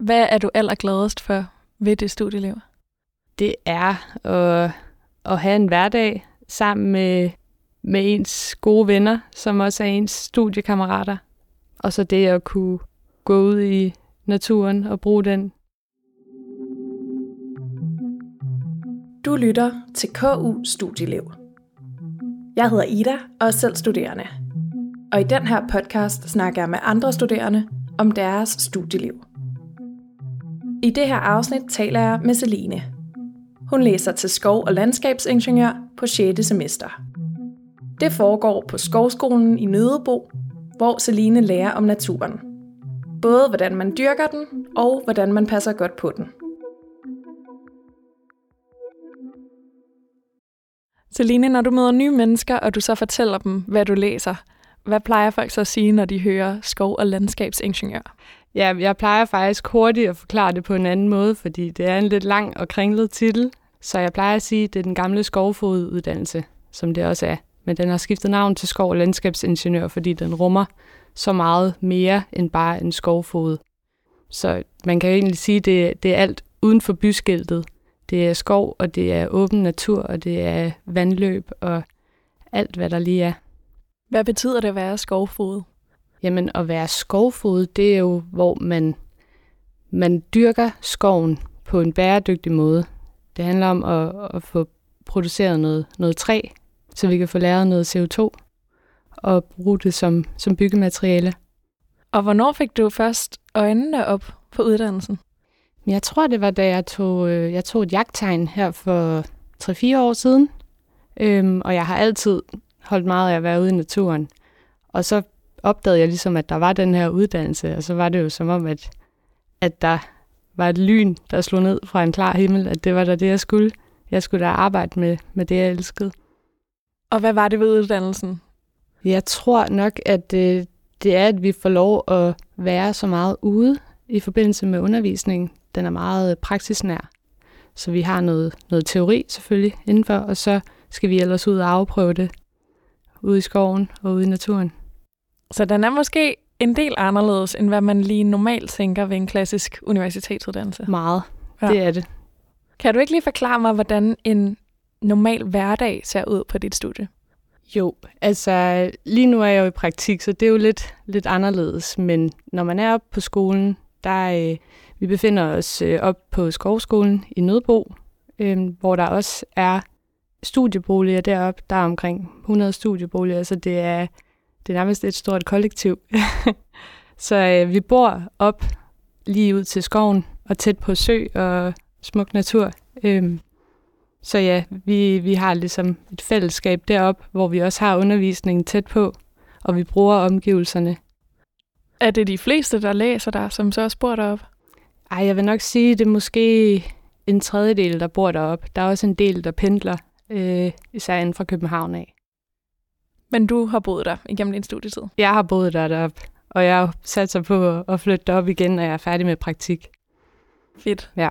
Hvad er du allergladest for ved det studieliv? Det er at, at have en hverdag sammen med, med ens gode venner, som også er ens studiekammerater. Og så det at kunne gå ud i naturen og bruge den. Du lytter til KU Studieliv. Jeg hedder Ida og er selv studerende. Og i den her podcast snakker jeg med andre studerende om deres studieliv. I det her afsnit taler jeg med Celine. Hun læser til skov- og landskabsingeniør på 6. semester. Det foregår på Skovskolen i Nødebo, hvor Celine lærer om naturen. Både hvordan man dyrker den, og hvordan man passer godt på den. Celine, når du møder nye mennesker, og du så fortæller dem, hvad du læser, hvad plejer folk så at sige, når de hører skov- og landskabsingeniør? Ja, jeg plejer faktisk hurtigt at forklare det på en anden måde, fordi det er en lidt lang og kringlet titel. Så jeg plejer at sige, at det er den gamle skovfoduddannelse, som det også er. Men den har skiftet navn til skov- og landskabsingeniør, fordi den rummer så meget mere end bare en skovfod. Så man kan jo egentlig sige, at det, det er alt uden for byskiltet. Det er skov, og det er åben natur, og det er vandløb, og alt, hvad der lige er. Hvad betyder det at være skovfod? Jamen, at være skovfod, det er jo, hvor man, man dyrker skoven på en bæredygtig måde. Det handler om at, at få produceret noget, noget træ, så vi kan få lavet noget CO2 og bruge det som, som byggemateriale. Og hvornår fik du først øjnene op på uddannelsen? Jeg tror, det var, da jeg tog, øh, jeg tog et jagttegn her for 3-4 år siden. Øhm, og jeg har altid holdt meget af at være ude i naturen. Og så opdagede jeg ligesom, at der var den her uddannelse, og så var det jo som om, at, at der var et lyn, der slog ned fra en klar himmel, at det var da det, jeg skulle. Jeg skulle da arbejde med, med det, jeg elskede. Og hvad var det ved uddannelsen? Jeg tror nok, at det, det er, at vi får lov at være så meget ude i forbindelse med undervisningen. Den er meget praksisnær. Så vi har noget, noget teori selvfølgelig indenfor, og så skal vi ellers ud og afprøve det ude i skoven og ude i naturen. Så den er måske en del anderledes, end hvad man lige normalt tænker ved en klassisk universitetsuddannelse. Meget. Ja. Det er det. Kan du ikke lige forklare mig, hvordan en normal hverdag ser ud på dit studie? Jo, altså lige nu er jeg jo i praktik, så det er jo lidt, lidt anderledes. Men når man er oppe på skolen, der øh, vi befinder os øh, op på Skovskolen i Nødbo, øh, hvor der også er studieboliger deroppe. Der er omkring 100 studieboliger, så det er, det er nærmest et stort kollektiv. så øh, vi bor op lige ud til skoven og tæt på sø og smuk natur. Øh, så ja, vi, vi har ligesom et fællesskab derop, hvor vi også har undervisningen tæt på, og vi bruger omgivelserne. Er det de fleste, der læser der, som så også bor deroppe? Ej, jeg vil nok sige, det er måske en tredjedel, der bor deroppe. Der er også en del, der pendler, øh, især inden fra København af. Men du har boet der igennem din studietid. Jeg har boet der deroppe, og jeg har sat sig på at flytte derop igen, når jeg er færdig med praktik. Fedt. Ja.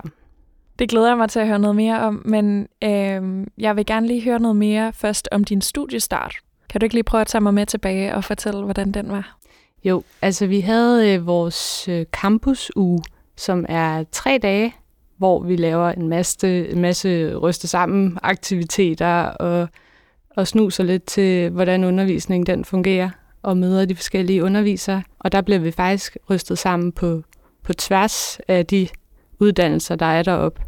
Det glæder jeg mig til at høre noget mere om, men øh, jeg vil gerne lige høre noget mere først om din studiestart. Kan du ikke lige prøve at tage mig med tilbage og fortælle, hvordan den var? Jo, altså vi havde øh, vores øh, campusuge, som er tre dage, hvor vi laver en masse, en masse ryste sammen aktiviteter og, og snuser lidt til, hvordan undervisningen den fungerer og møder de forskellige undervisere. Og der bliver vi faktisk rystet sammen på, på tværs af de uddannelser, der er deroppe.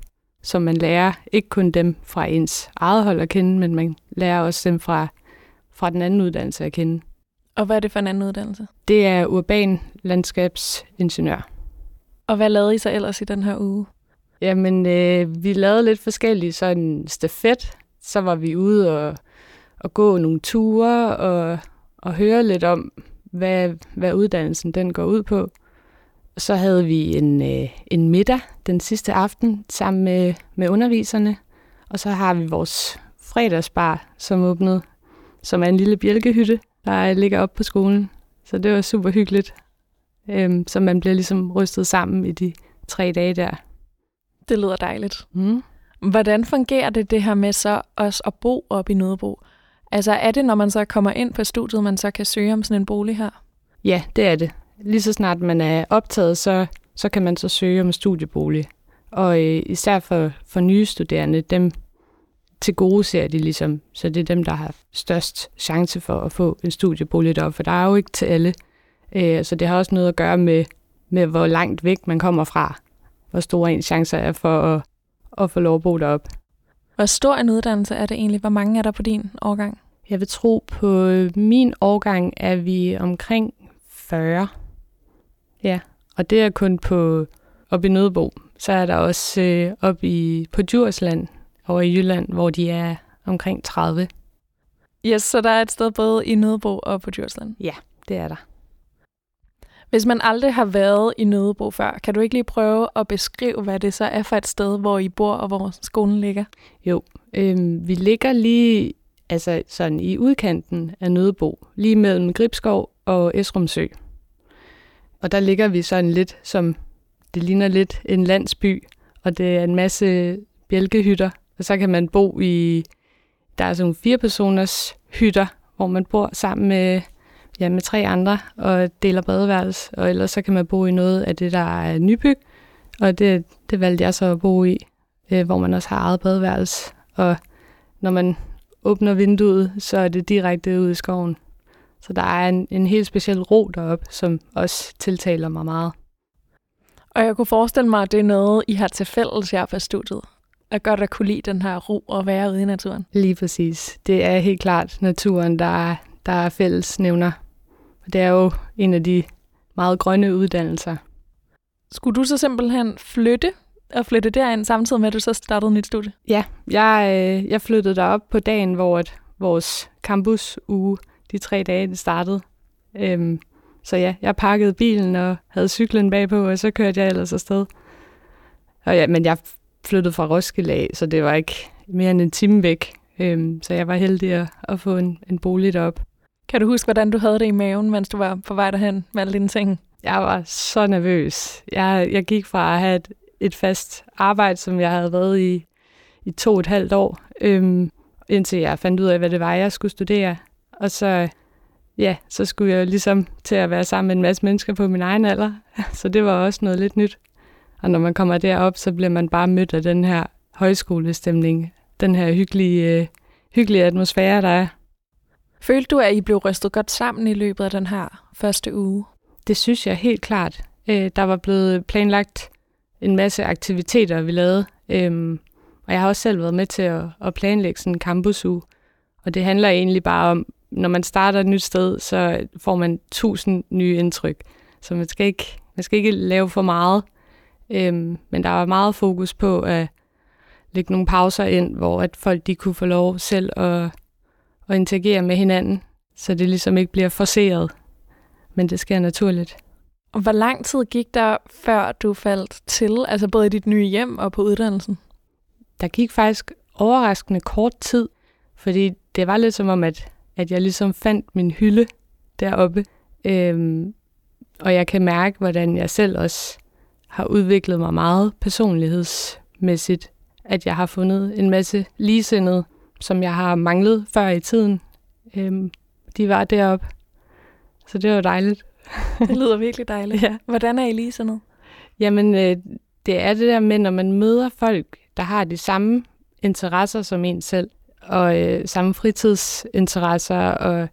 Så man lærer ikke kun dem fra ens eget hold at kende, men man lærer også dem fra, fra den anden uddannelse at kende. Og hvad er det for en anden uddannelse? Det er urban landskabsingeniør. Og hvad lavede I så ellers i den her uge? Jamen, øh, vi lavede lidt forskellige sådan stafet. Så var vi ude og, og gå nogle ture og, og høre lidt om, hvad, hvad uddannelsen den går ud på. Så havde vi en, øh, en middag den sidste aften sammen med, med underviserne. Og så har vi vores fredagsbar, som åbnede, som er en lille bjælkehytte, der ligger op på skolen. Så det var super hyggeligt. Øhm, så man bliver ligesom rystet sammen i de tre dage der. Det lyder dejligt. Mm. Hvordan fungerer det det her med så også at bo op i Nødebo? Altså er det, når man så kommer ind på studiet, man så kan søge om sådan en bolig her? Ja, det er det. Lige så snart man er optaget, så, så kan man så søge om studiebolig. Og øh, især for, for nye studerende, dem til gode ser de ligesom, så det er dem, der har størst chance for at få en studiebolig deroppe, for der er jo ikke til alle. Øh, så det har også noget at gøre med, med, hvor langt væk man kommer fra, hvor store ens chancer er for at, at få lov at bo deroppe. Hvor stor en uddannelse er det egentlig? Hvor mange er der på din årgang? Jeg vil tro, på min årgang er vi omkring 40. Ja, og det er kun på op i Nødebo. Så er der også øh, op i, på Djursland over i Jylland, hvor de er omkring 30. Yes, så der er et sted både i Nødebo og på Djursland? Ja, det er der. Hvis man aldrig har været i Nødebo før, kan du ikke lige prøve at beskrive, hvad det så er for et sted, hvor I bor og hvor skolen ligger? Jo, øh, vi ligger lige altså sådan i udkanten af Nødebo, lige mellem Gribskov og Esrumsø. Og der ligger vi sådan lidt som, det ligner lidt en landsby, og det er en masse bjælkehytter, og så kan man bo i, der er sådan fire personers hytter, hvor man bor sammen med, ja, med tre andre og deler badeværelse, og ellers så kan man bo i noget af det, der er nybyg, og det, det valgte jeg så at bo i, øh, hvor man også har eget badeværelse, og når man åbner vinduet, så er det direkte ud i skoven. Så der er en, en helt speciel ro deroppe, som også tiltaler mig meget. Og jeg kunne forestille mig, at det er noget, I har til fælles her på studiet. At godt at kunne lide den her ro og være ude i naturen. Lige præcis. Det er helt klart naturen, der er, der er fælles nævner. Det er jo en af de meget grønne uddannelser. Skulle du så simpelthen flytte og flytte derind, samtidig med, at du så startede nyt studie? Ja, jeg, øh, jeg flyttede derop på dagen, hvor et, vores campusuge, de tre dage, det startede. Øhm, så ja, jeg pakkede bilen og havde cyklen bagpå, og så kørte jeg ellers afsted. Og ja, men jeg flyttede fra Roskilde af, så det var ikke mere end en time væk. Øhm, så jeg var heldig at, at få en, en bolig derop. Kan du huske, hvordan du havde det i maven, mens du var på vej derhen med alle dine ting? Jeg var så nervøs. Jeg, jeg gik fra at have et, et fast arbejde, som jeg havde været i i to og et halvt år, øhm, indtil jeg fandt ud af, hvad det var, jeg skulle studere. Og så, ja, så skulle jeg ligesom til at være sammen med en masse mennesker på min egen alder. Så det var også noget lidt nyt. Og når man kommer derop, så bliver man bare mødt af den her højskolestemning, den her hyggelige, øh, hyggelige atmosfære, der er. Følte du, at I blev rystet godt sammen i løbet af den her første uge? Det synes jeg helt klart. Øh, der var blevet planlagt en masse aktiviteter, vi lavede. Øhm, og jeg har også selv været med til at, at planlægge sådan en campusuge. Og det handler egentlig bare om, når man starter et nyt sted, så får man tusind nye indtryk. Så man skal ikke, man skal ikke lave for meget. Øhm, men der var meget fokus på at lægge nogle pauser ind, hvor at folk de kunne få lov selv at, at interagere med hinanden, så det ligesom ikke bliver forceret, men det sker naturligt. Og hvor lang tid gik der, før du faldt til, altså både i dit nye hjem og på uddannelsen? Der gik faktisk overraskende kort tid, fordi det var lidt som om, at, at jeg ligesom fandt min hylde deroppe. Øhm, og jeg kan mærke, hvordan jeg selv også har udviklet mig meget personlighedsmæssigt. At jeg har fundet en masse ligesindede, som jeg har manglet før i tiden. Øhm, de var deroppe. Så det var dejligt. Det lyder virkelig dejligt. Ja. Hvordan er I ligesindede? Jamen, øh, det er det der med, når man møder folk, der har de samme interesser som en selv, og øh, samme fritidsinteresser, og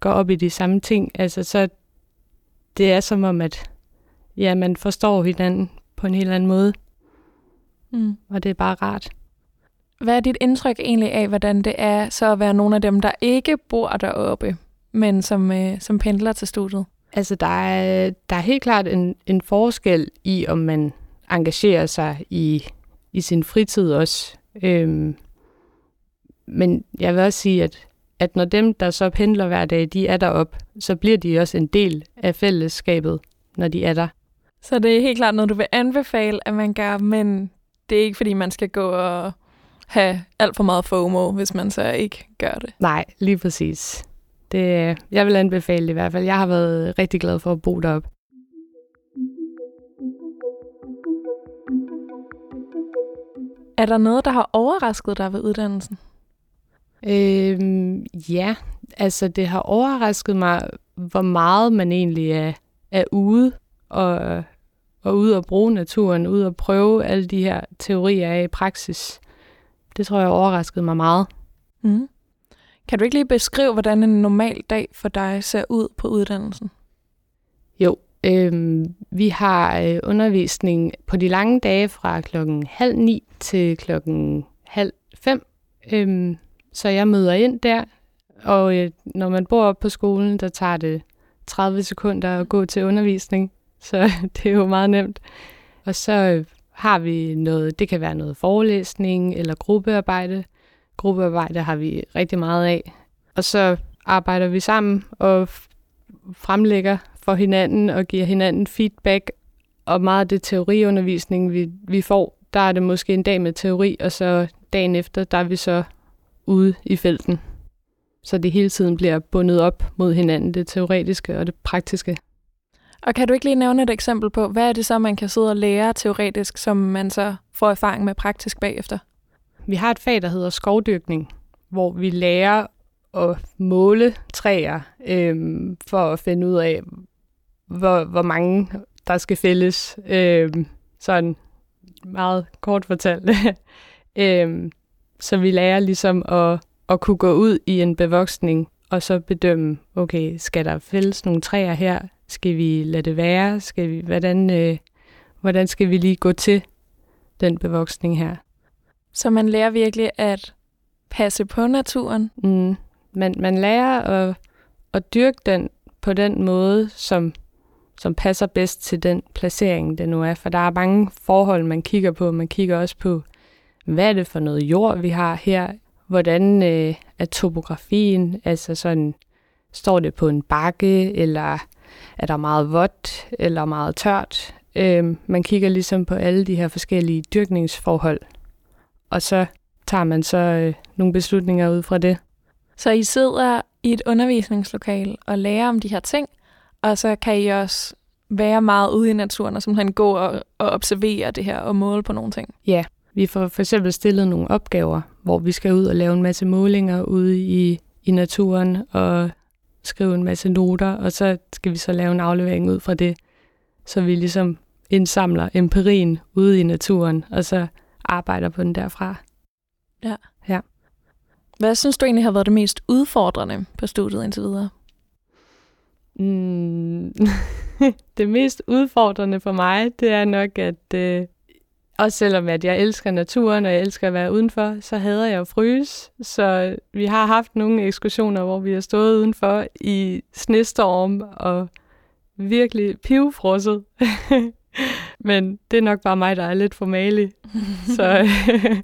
går op i de samme ting. Altså, så det er som om, at ja, man forstår hinanden på en helt anden måde. Mm. Og det er bare rart. Hvad er dit indtryk egentlig af, hvordan det er så at være nogle af dem, der ikke bor deroppe, men som, øh, som pendler til studiet? Altså, der er, der er helt klart en, en forskel i, om man engagerer sig i, i sin fritid også. Øhm, men jeg vil også sige, at, at når dem, der så pendler hver dag, de er derop, så bliver de også en del af fællesskabet, når de er der. Så det er helt klart noget, du vil anbefale, at man gør, men det er ikke, fordi man skal gå og have alt for meget FOMO, hvis man så ikke gør det. Nej, lige præcis. Det, jeg vil anbefale det i hvert fald. Jeg har været rigtig glad for at bo deroppe. Er der noget, der har overrasket dig ved uddannelsen? Øhm, ja, altså det har overrasket mig, hvor meget man egentlig er, er ude og, og ud og bruge naturen, ud og prøve alle de her teorier af i praksis. Det tror jeg overraskede mig meget. Mm. Kan du ikke lige beskrive, hvordan en normal dag for dig ser ud på uddannelsen? Jo, øh, vi har øh, undervisning på de lange dage fra klokken halv ni til klokken halv fem. Øh, så jeg møder ind der, og øh, når man bor op på skolen, der tager det 30 sekunder at gå til undervisning, så det er jo meget nemt. Og så øh, har vi noget, det kan være noget forelæsning eller gruppearbejde. Gruppearbejde har vi rigtig meget af. Og så arbejder vi sammen og fremlægger for hinanden og giver hinanden feedback. Og meget af det teoriundervisning, vi, vi får, der er det måske en dag med teori, og så dagen efter, der er vi så ude i felten. Så det hele tiden bliver bundet op mod hinanden, det teoretiske og det praktiske. Og kan du ikke lige nævne et eksempel på, hvad er det så, man kan sidde og lære teoretisk, som man så får erfaring med praktisk bagefter? Vi har et fag, der hedder skovdyrkning, hvor vi lærer at måle træer øhm, for at finde ud af, hvor, hvor mange der skal fælles. Øhm, sådan meget kort fortalt. øhm, så vi lærer ligesom at, at kunne gå ud i en bevoksning og så bedømme, okay, skal der fældes nogle træer her? Skal vi lade det være? Skal vi, hvordan, øh, hvordan skal vi lige gå til den bevoksning her? Så man lærer virkelig at passe på naturen? Mm. Man, man lærer at, at dyrke den på den måde, som, som passer bedst til den placering, det nu er. For der er mange forhold, man kigger på. Man kigger også på, hvad er det for noget jord, vi har her? Hvordan øh, er topografien? Altså sådan, står det på en bakke, eller er der meget vådt, eller meget tørt? Øh, man kigger ligesom på alle de her forskellige dyrkningsforhold, og så tager man så øh, nogle beslutninger ud fra det. Så I sidder i et undervisningslokal og lærer om de her ting, og så kan I også være meget ude i naturen og simpelthen gå og, og observere det her og måle på nogle ting. Ja, vi får for eksempel stillet nogle opgaver, hvor vi skal ud og lave en masse målinger ude i, i naturen og skrive en masse noter, og så skal vi så lave en aflevering ud fra det, så vi ligesom indsamler empirien ude i naturen, og så arbejder på den derfra. Ja. Ja. Hvad synes du egentlig har været det mest udfordrende på studiet indtil videre? Mm, det mest udfordrende for mig, det er nok, at øh, også selvom at jeg elsker naturen, og jeg elsker at være udenfor, så hader jeg at fryse. Så vi har haft nogle ekskursioner, hvor vi har stået udenfor i snestorm og virkelig pivfrosset. Men det er nok bare mig, der er lidt formalig. så,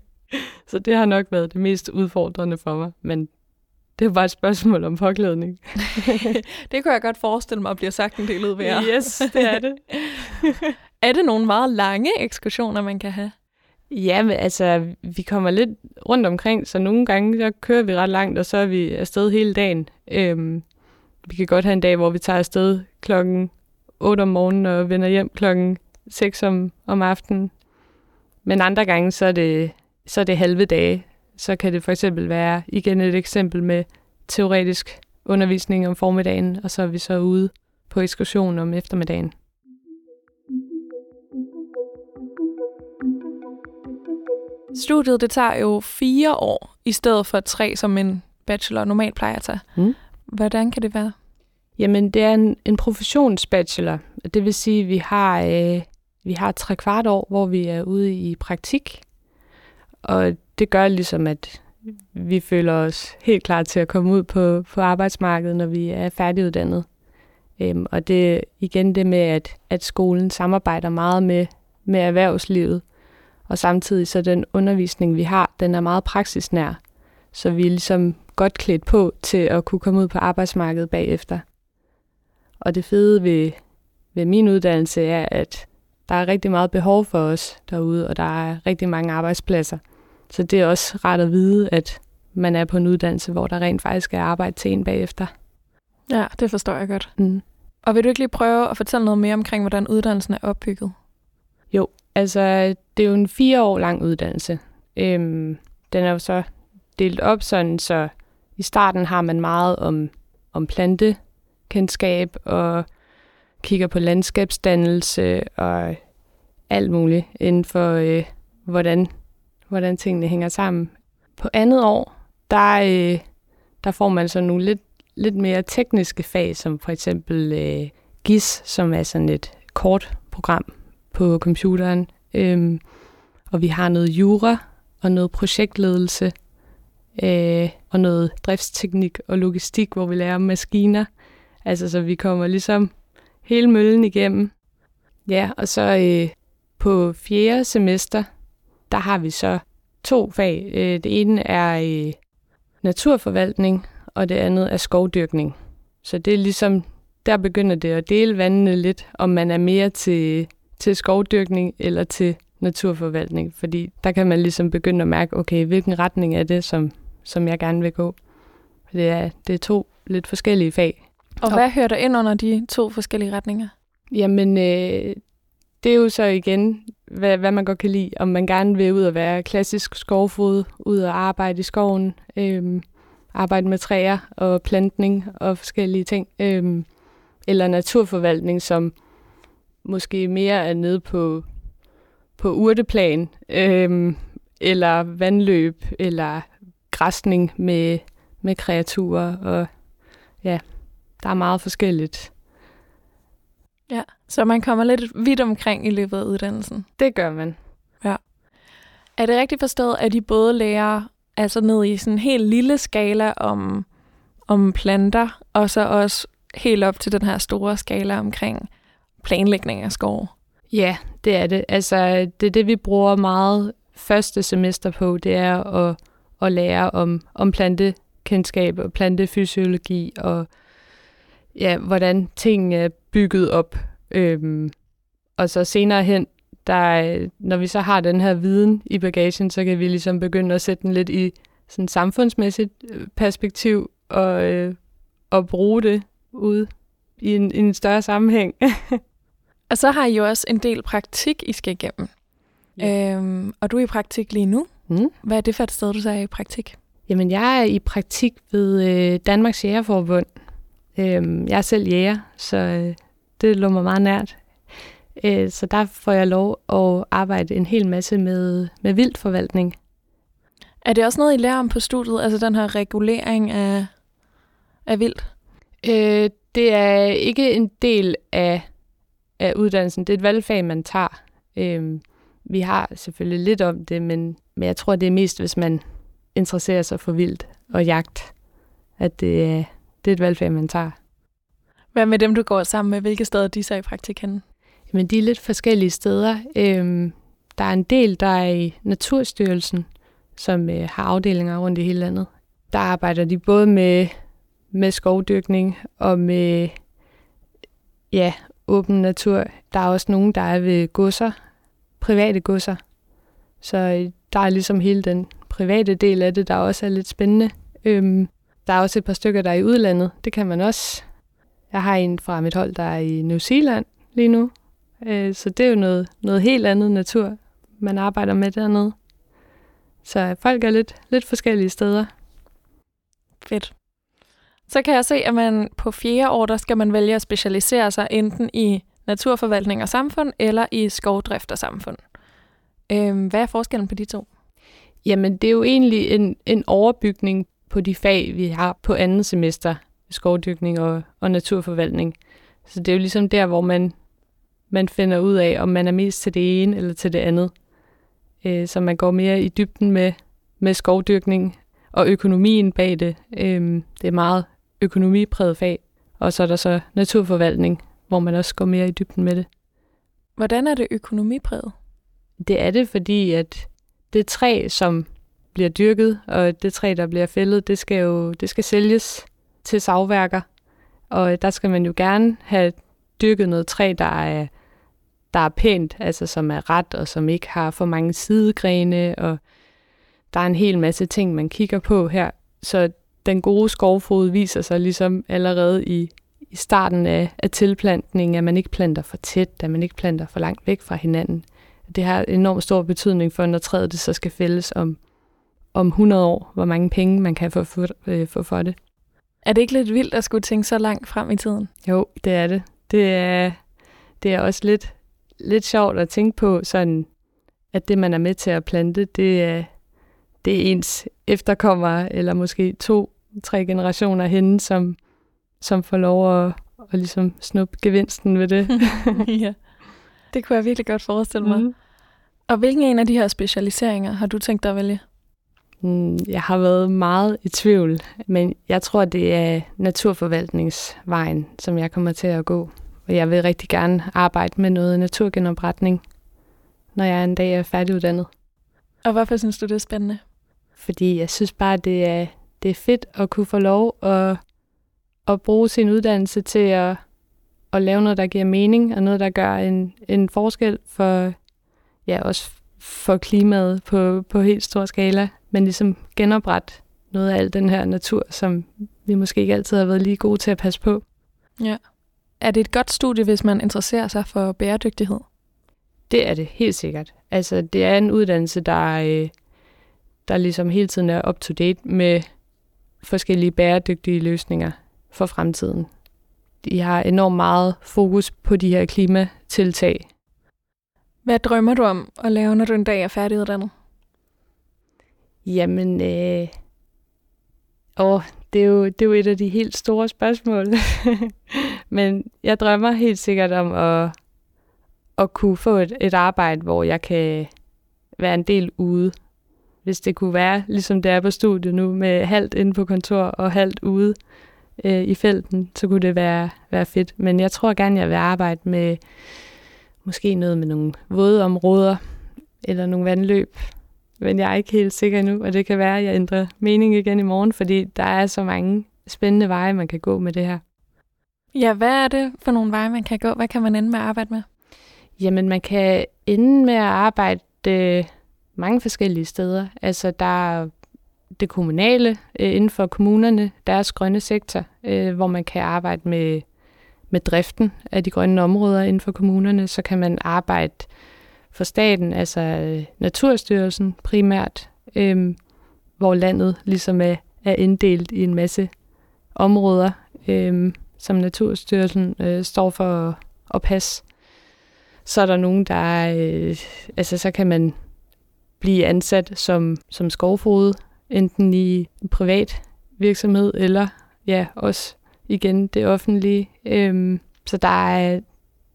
så det har nok været det mest udfordrende for mig. Men det er bare et spørgsmål om påklædning. det kunne jeg godt forestille mig at blive sagt en del ud ved Yes, det er det er det nogle meget lange ekskursioner, man kan have? Ja, men altså, vi kommer lidt rundt omkring, så nogle gange så kører vi ret langt, og så er vi afsted hele dagen. Øhm, vi kan godt have en dag, hvor vi tager afsted klokken 8 om morgenen og vender hjem klokken 6 om, om aftenen. Men andre gange, så er, det, så er det halve dage. Så kan det for eksempel være, igen et eksempel med teoretisk undervisning om formiddagen, og så er vi så ude på ekskursion om eftermiddagen. Studiet det tager jo fire år, i stedet for tre, som en bachelor normalt plejer at tage. Mm. Hvordan kan det være? Jamen, det er en, en professionsbachelor. Det vil sige, at vi har, øh, vi har tre kvart år, hvor vi er ude i praktik. Og det gør ligesom, at vi føler os helt klar til at komme ud på, på arbejdsmarkedet, når vi er færdiguddannet. Øhm, og det igen det med, at, at skolen samarbejder meget med, med erhvervslivet. Og samtidig så den undervisning, vi har, den er meget praksisnær. Så vi er ligesom godt klædt på til at kunne komme ud på arbejdsmarkedet bagefter. Og det fede ved, ved min uddannelse er, at der er rigtig meget behov for os derude, og der er rigtig mange arbejdspladser. Så det er også ret at vide, at man er på en uddannelse, hvor der rent faktisk er arbejde til en bagefter. Ja, det forstår jeg godt. Mm. Og vil du ikke lige prøve at fortælle noget mere omkring, hvordan uddannelsen er opbygget? Jo, altså det er jo en fire år lang uddannelse. Øhm, den er jo så delt op sådan, så i starten har man meget om, om plantekendskab og kigger på landskabsdannelse og alt muligt inden for, øh, hvordan, hvordan tingene hænger sammen. På andet år, der, øh, der får man så nogle lidt, lidt mere tekniske fag, som for eksempel øh, GIS, som er sådan et kort program på computeren. Øhm, og vi har noget jura og noget projektledelse øh, og noget driftsteknik og logistik, hvor vi lærer maskiner. Altså, så vi kommer ligesom hele møllen igennem. Ja, og så øh, på fjerde semester, der har vi så to fag. Øh, det ene er øh, naturforvaltning, og det andet er skovdyrkning. Så det er ligesom, der begynder det at dele vandene lidt, om man er mere til, til skovdyrkning eller til naturforvaltning. Fordi der kan man ligesom begynde at mærke, okay, hvilken retning er det, som, som jeg gerne vil gå. Det er, det er to lidt forskellige fag. Og hvad hører der ind under de to forskellige retninger? Jamen, øh, det er jo så igen, hvad, hvad man godt kan lide. Om man gerne vil ud og være klassisk skovfod, ud og arbejde i skoven, øh, arbejde med træer og plantning og forskellige ting. Øh, eller naturforvaltning, som måske mere er nede på, på urteplan, øh, eller vandløb, eller græsning med, med kreaturer. Og ja, der er meget forskelligt. Ja, så man kommer lidt vidt omkring i løbet af uddannelsen. Det gør man. Ja. Er det rigtigt forstået, at de både lærer altså ned i sådan en helt lille skala om, om planter, og så også helt op til den her store skala omkring planlægning af skov? Ja, det er det. Altså, det er det, vi bruger meget første semester på, det er at, at lære om, om plantekendskab og plantefysiologi og ja, hvordan ting er bygget op. Øhm, og så senere hen, der, når vi så har den her viden i bagagen, så kan vi ligesom begynde at sætte den lidt i sådan samfundsmæssigt øh, perspektiv og, øh, og bruge det ud i en, i en større sammenhæng. og så har I jo også en del praktik, I skal igennem. Ja. Øhm, og du er i praktik lige nu. Mm. Hvad er det for et sted, du så er i praktik? Jamen, jeg er i praktik ved øh, Danmarks Jægerforbund, Øh, jeg er selv jæger, så øh, det lå mig meget nært. Øh, så der får jeg lov at arbejde en hel masse med, med vildforvaltning. Er det også noget, I lærer om på studiet, altså den her regulering af, af vildt? Øh, det er ikke en del af, af uddannelsen. Det er et valgfag, man tager. Øh, vi har selvfølgelig lidt om det, men, men jeg tror, det er mest, hvis man interesserer sig for vildt og jagt, at det, det er et valgfag, man tager. Hvad med dem, du går sammen med? Hvilke steder de så i praktik henne? Jamen, de er lidt forskellige steder. Øhm, der er en del, der er i Naturstyrelsen, som øh, har afdelinger rundt i hele landet. Der arbejder de både med, med skovdyrkning og med ja, åben natur. Der er også nogen, der er ved godser, private godser. Så øh, der er ligesom hele den private del af det, der også er lidt spændende. Øhm, der er også et par stykker, der er i udlandet. Det kan man også. Jeg har en fra mit hold, der er i New Zealand lige nu. Øh, så det er jo noget, noget helt andet natur, man arbejder med dernede. Så folk er lidt, lidt forskellige steder. Fedt. Så kan jeg se, at man på fjerde år, der skal man vælge at specialisere sig enten i naturforvaltning og samfund, eller i skovdrift og samfund. Øhm, hvad er forskellen på de to? Jamen, det er jo egentlig en, en overbygning på de fag, vi har på andet semester, skovdyrkning og, og naturforvaltning. Så det er jo ligesom der, hvor man, man finder ud af, om man er mest til det ene eller til det andet. Øh, så man går mere i dybden med, med skovdyrkning og økonomien bag det. Øh, det er meget økonomipræget fag. Og så er der så naturforvaltning, hvor man også går mere i dybden med det. Hvordan er det økonomipræget? Det er det, fordi at det træ, som bliver dyrket, og det træ, der bliver fældet, det skal jo det skal sælges til savværker. Og der skal man jo gerne have dyrket noget træ, der er, der er pænt, altså som er ret, og som ikke har for mange sidegrene, og der er en hel masse ting, man kigger på her. Så den gode skovfod viser sig ligesom allerede i, i starten af, af tilplantningen, at man ikke planter for tæt, at man ikke planter for langt væk fra hinanden. Det har enormt stor betydning for, når træet det så skal fældes om om 100 år, hvor mange penge man kan få for, øh, for, for det. Er det ikke lidt vildt at skulle tænke så langt frem i tiden? Jo, det er det. Det er, det er også lidt, lidt sjovt at tænke på, sådan, at det, man er med til at plante, det er, det er ens efterkommere, eller måske to, tre generationer henne, som, som får lov at, at ligesom snuppe gevinsten ved det. ja. Det kunne jeg virkelig godt forestille mig. Mm. Og hvilken en af de her specialiseringer har du tænkt dig at vælge? Mm, jeg har været meget i tvivl, men jeg tror, det er naturforvaltningsvejen, som jeg kommer til at gå. Og jeg vil rigtig gerne arbejde med noget naturgenopretning, når jeg en dag er færdiguddannet. Og hvorfor synes du, det er spændende? Fordi jeg synes bare, det er, det er fedt at kunne få lov at, at bruge sin uddannelse til at, at lave noget, der giver mening, og noget, der gør en, en forskel for, ja, også for klimaet på, på helt stor skala, men ligesom genoprette noget af al den her natur, som vi måske ikke altid har været lige gode til at passe på. Ja. Er det et godt studie, hvis man interesserer sig for bæredygtighed? Det er det, helt sikkert. Altså, det er en uddannelse, der, øh, der ligesom hele tiden er up-to-date med forskellige bæredygtige løsninger for fremtiden. De har enormt meget fokus på de her klimatiltag. Hvad drømmer du om at lave, når du en dag er færdiguddannet? Jamen, øh, åh, det, er jo, det er jo et af de helt store spørgsmål. Men jeg drømmer helt sikkert om at, at kunne få et, et arbejde, hvor jeg kan være en del ude. Hvis det kunne være, ligesom det er på studiet nu, med halvt inde på kontor og halvt ude øh, i felten, så kunne det være, være fedt. Men jeg tror gerne, jeg vil arbejde med måske noget med nogle våde områder, eller nogle vandløb, men jeg er ikke helt sikker nu, og det kan være, at jeg ændrer mening igen i morgen, fordi der er så mange spændende veje, man kan gå med det her. Ja, hvad er det for nogle veje, man kan gå? Hvad kan man ende med at arbejde med? Jamen, man kan ende med at arbejde øh, mange forskellige steder. Altså, der er det kommunale øh, inden for kommunerne, deres grønne sektor, øh, hvor man kan arbejde med, med driften af de grønne områder inden for kommunerne. Så kan man arbejde for staten, altså øh, Naturstyrelsen primært, øh, hvor landet ligesom er, er inddelt i en masse områder, øh, som Naturstyrelsen øh, står for at, at passe. Så er der nogen, der øh, altså så kan man blive ansat som, som skovfode, enten i en privat virksomhed, eller ja, også igen det offentlige. Øhm, så der er,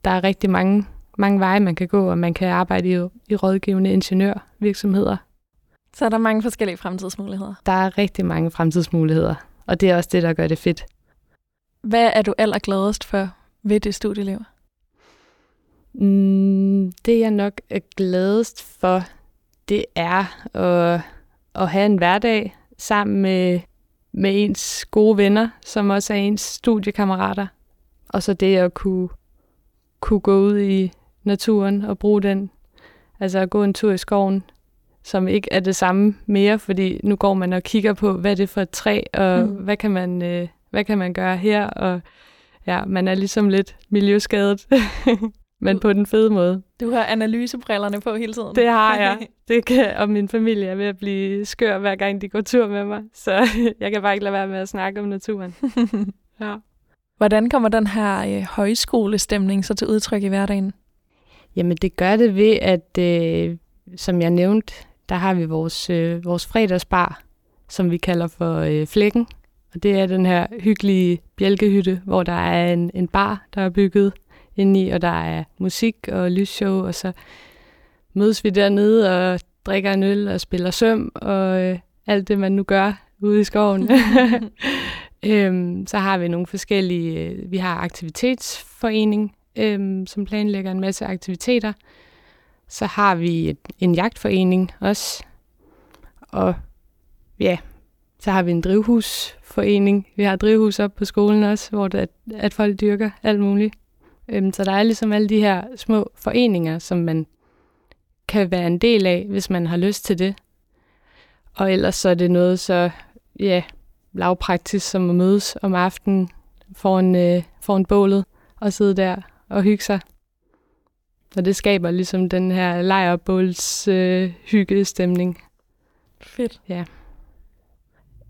der er rigtig mange mange veje, man kan gå, og man kan arbejde i, i rådgivende ingeniørvirksomheder. Så er der mange forskellige fremtidsmuligheder? Der er rigtig mange fremtidsmuligheder, og det er også det, der gør det fedt. Hvad er du allergladest for ved det studieliv? Mm, det jeg nok er gladest for, det er at, at have en hverdag sammen med, med ens gode venner, som også er ens studiekammerater. Og så det at kunne, kunne gå ud i naturen og bruge den. Altså at gå en tur i skoven, som ikke er det samme mere, fordi nu går man og kigger på, hvad det er for et træ, og mm. hvad, kan man, øh, hvad kan man gøre her, og ja, man er ligesom lidt miljøskadet, men på den fede måde. Du har analysebrillerne på hele tiden. Det har jeg. Det kan, og min familie er ved at blive skør, hver gang de går tur med mig, så jeg kan bare ikke lade være med at snakke om naturen. ja. Hvordan kommer den her øh, højskolestemning så til udtryk i hverdagen? Jamen det gør det ved, at øh, som jeg nævnte, der har vi vores, øh, vores fredagsbar, som vi kalder for øh, Flækken. Og det er den her hyggelige bjælkehytte, hvor der er en, en bar, der er bygget ind i, og der er musik og lysshow, og så mødes vi dernede og drikker en øl og spiller søm og øh, alt det, man nu gør ude i skoven. øhm, så har vi nogle forskellige, øh, vi har aktivitetsforening, øhm, som planlægger en masse aktiviteter. Så har vi et, en jagtforening også. Og ja, så har vi en drivhusforening. Vi har drivhus op på skolen også, hvor det, at, at folk dyrker alt muligt. Øhm, så der er ligesom alle de her små foreninger, som man kan være en del af, hvis man har lyst til det. Og ellers så er det noget så ja, lavpraktisk som at mødes om aftenen foran, øh, foran bålet og sidde der og hygge sig. Og det skaber ligesom den her lejrbåls øh, hyggestemning. Fedt. Ja.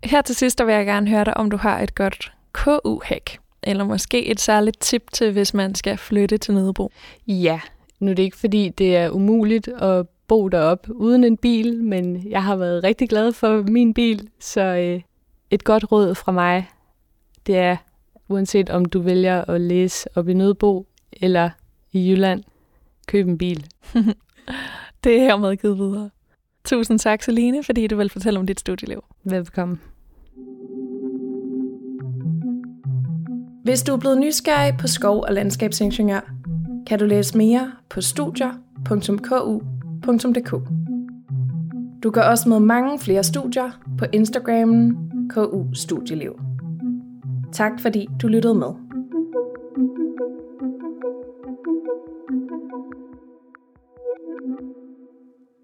Her til sidst vil jeg gerne høre dig, om du har et godt KU-hack, eller måske et særligt tip til, hvis man skal flytte til Nødebo. Ja, Nu er det ikke, fordi det er umuligt at bo derop uden en bil, men jeg har været rigtig glad for min bil, så øh, et godt råd fra mig, det er, uanset om du vælger at læse op i Nødbo eller i Jylland, køb en bil. det er hermed givet videre. Tusind tak, Celine, fordi du vil fortælle om dit studieliv. Velkommen. Hvis du er blevet nysgerrig på skov- og landskabsingeniør, kan du læse mere på studier.ku.dk. Du kan også med mange flere studier på Instagramen KU Studieliv. Tak fordi du lyttede med.